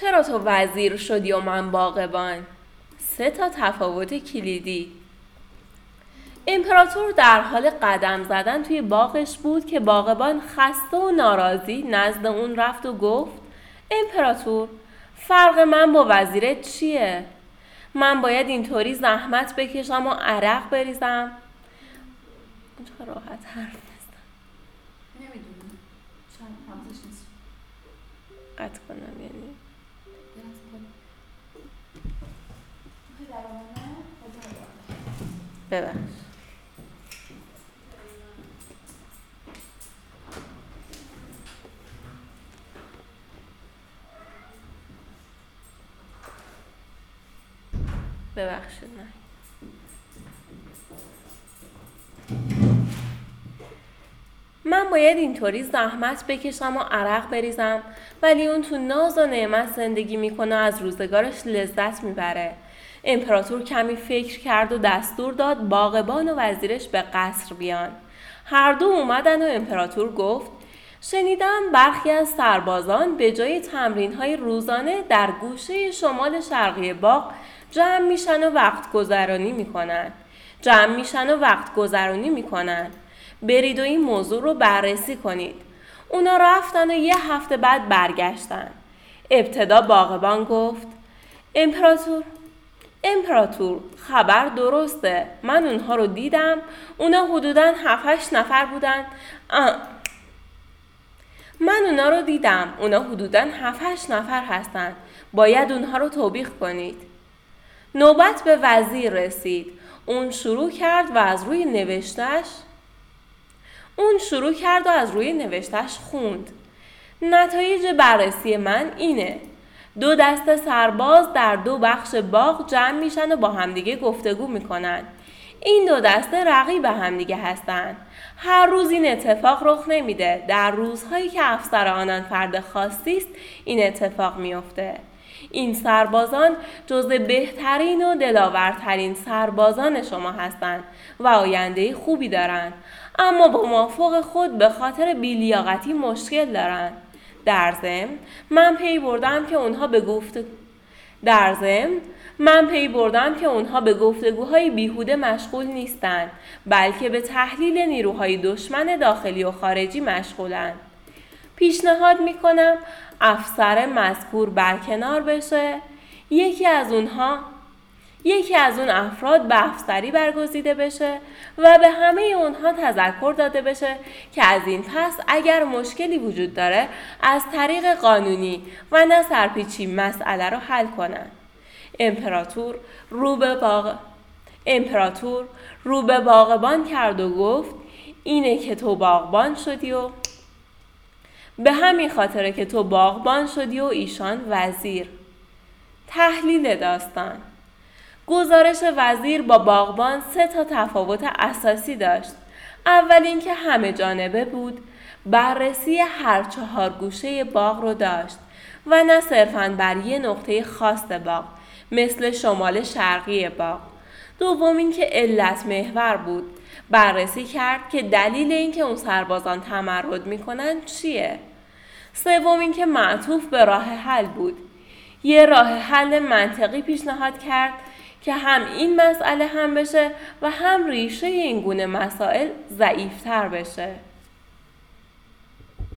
چرا تو وزیر شدی و من باغبان؟ سه تا تفاوت کلیدی. امپراتور در حال قدم زدن توی باغش بود که باغبان خسته و ناراضی نزد اون رفت و گفت امپراتور فرق من با وزیرت چیه؟ من باید اینطوری زحمت بکشم و عرق بریزم. اونجا راحت حرف بزن نمی‌دونم. قطع کنم یعنی. ببخش ببخشید نه. من باید اینطوری زحمت بکشم و عرق بریزم ولی اون تو ناز و نعمت زندگی می‌کنه از روزگارش لذت می‌بره. امپراتور کمی فکر کرد و دستور داد باغبان و وزیرش به قصر بیان. هر دو اومدن و امپراتور گفت شنیدم برخی از سربازان به جای تمرین های روزانه در گوشه شمال شرقی باغ جمع میشن و وقت گذرانی می‌کنن. جمع میشن و وقت گذرانی می‌کنن. برید و این موضوع رو بررسی کنید. اونا رفتن و یه هفته بعد برگشتن. ابتدا باغبان گفت امپراتور امپراتور خبر درسته. من اونها رو دیدم. اونا حدودا 7 نفر بودن. من اونا رو دیدم. اونا حدودا 7 نفر هستن. باید اونها رو توبیخ کنید. نوبت به وزیر رسید. اون شروع کرد و از روی نوشتش اون شروع کرد و از روی نوشتش خوند. نتایج بررسی من اینه. دو دست سرباز در دو بخش باغ جمع میشن و با همدیگه گفتگو می‌کنن. این دو دسته رقیب همدیگه هستن. هر روز این اتفاق رخ نمیده. در روزهایی که افسر آنان فرد خاصی است این اتفاق میافته. این سربازان جز بهترین و دلاورترین سربازان شما هستند و آینده خوبی دارند اما با مافوق خود به خاطر بیلیاقتی مشکل دارند در ضمن من پی بردم که اونها به گفت در ضمن من پی بردم که اونها به گفتگوهای بیهوده مشغول نیستند بلکه به تحلیل نیروهای دشمن داخلی و خارجی مشغولند. پیشنهاد می کنم افسر مذکور برکنار بشه. یکی از اونها یکی از اون افراد به افسری برگزیده بشه و به همه اونها تذکر داده بشه که از این پس اگر مشکلی وجود داره از طریق قانونی و نه سرپیچی مسئله رو حل کنن. امپراتور رو به باغ امپراتور رو به باغبان کرد و گفت اینه که تو باغبان شدی و به همین خاطره که تو باغبان شدی و ایشان وزیر تحلیل داستان گزارش وزیر با باغبان سه تا تفاوت اساسی داشت. اول اینکه همه جانبه بود، بررسی هر چهار گوشه باغ رو داشت و نه صرفاً بر یه نقطه خاص باغ مثل شمال شرقی باغ. دوم اینکه علت محور بود. بررسی کرد که دلیل اینکه اون سربازان تمرد می‌کنن چیه؟ سوم اینکه معطوف به راه حل بود. یه راه حل منطقی پیشنهاد کرد که هم این مسئله هم بشه و هم ریشه این گونه مسائل ضعیفتر بشه.